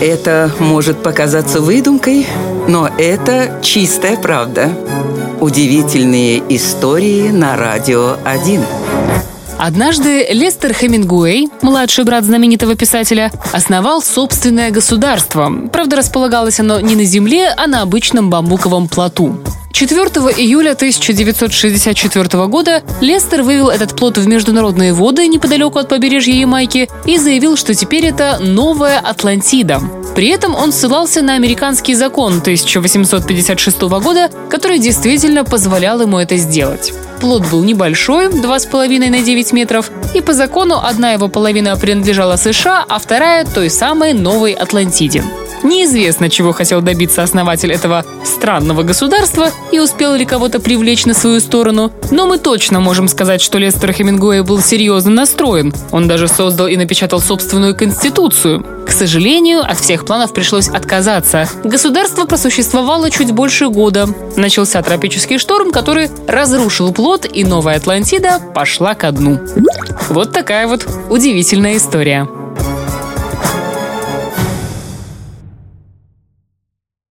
Это может показаться выдумкой, но это чистая правда. Удивительные истории на радио 1. Однажды Лестер Хемингуэй, младший брат знаменитого писателя, основал собственное государство. Правда, располагалось оно не на земле, а на обычном бамбуковом плоту. 4 июля 1964 года Лестер вывел этот плот в международные воды неподалеку от побережья Ямайки и заявил, что теперь это новая Атлантида. При этом он ссылался на американский закон 1856 года, который действительно позволял ему это сделать. Плод был небольшой, 2,5 на 9 метров, и по закону одна его половина принадлежала США, а вторая – той самой Новой Атлантиде. Неизвестно, чего хотел добиться основатель этого странного государства и успел ли кого-то привлечь на свою сторону, но мы точно можем сказать, что Лестер Хемингуэй был серьезно настроен. Он даже создал и напечатал собственную конституцию. К сожалению, от всех планов пришлось отказаться. Государство просуществовало чуть больше года. Начался тропический шторм, который разрушил плод, и Новая Атлантида пошла ко дну. Вот такая вот удивительная история.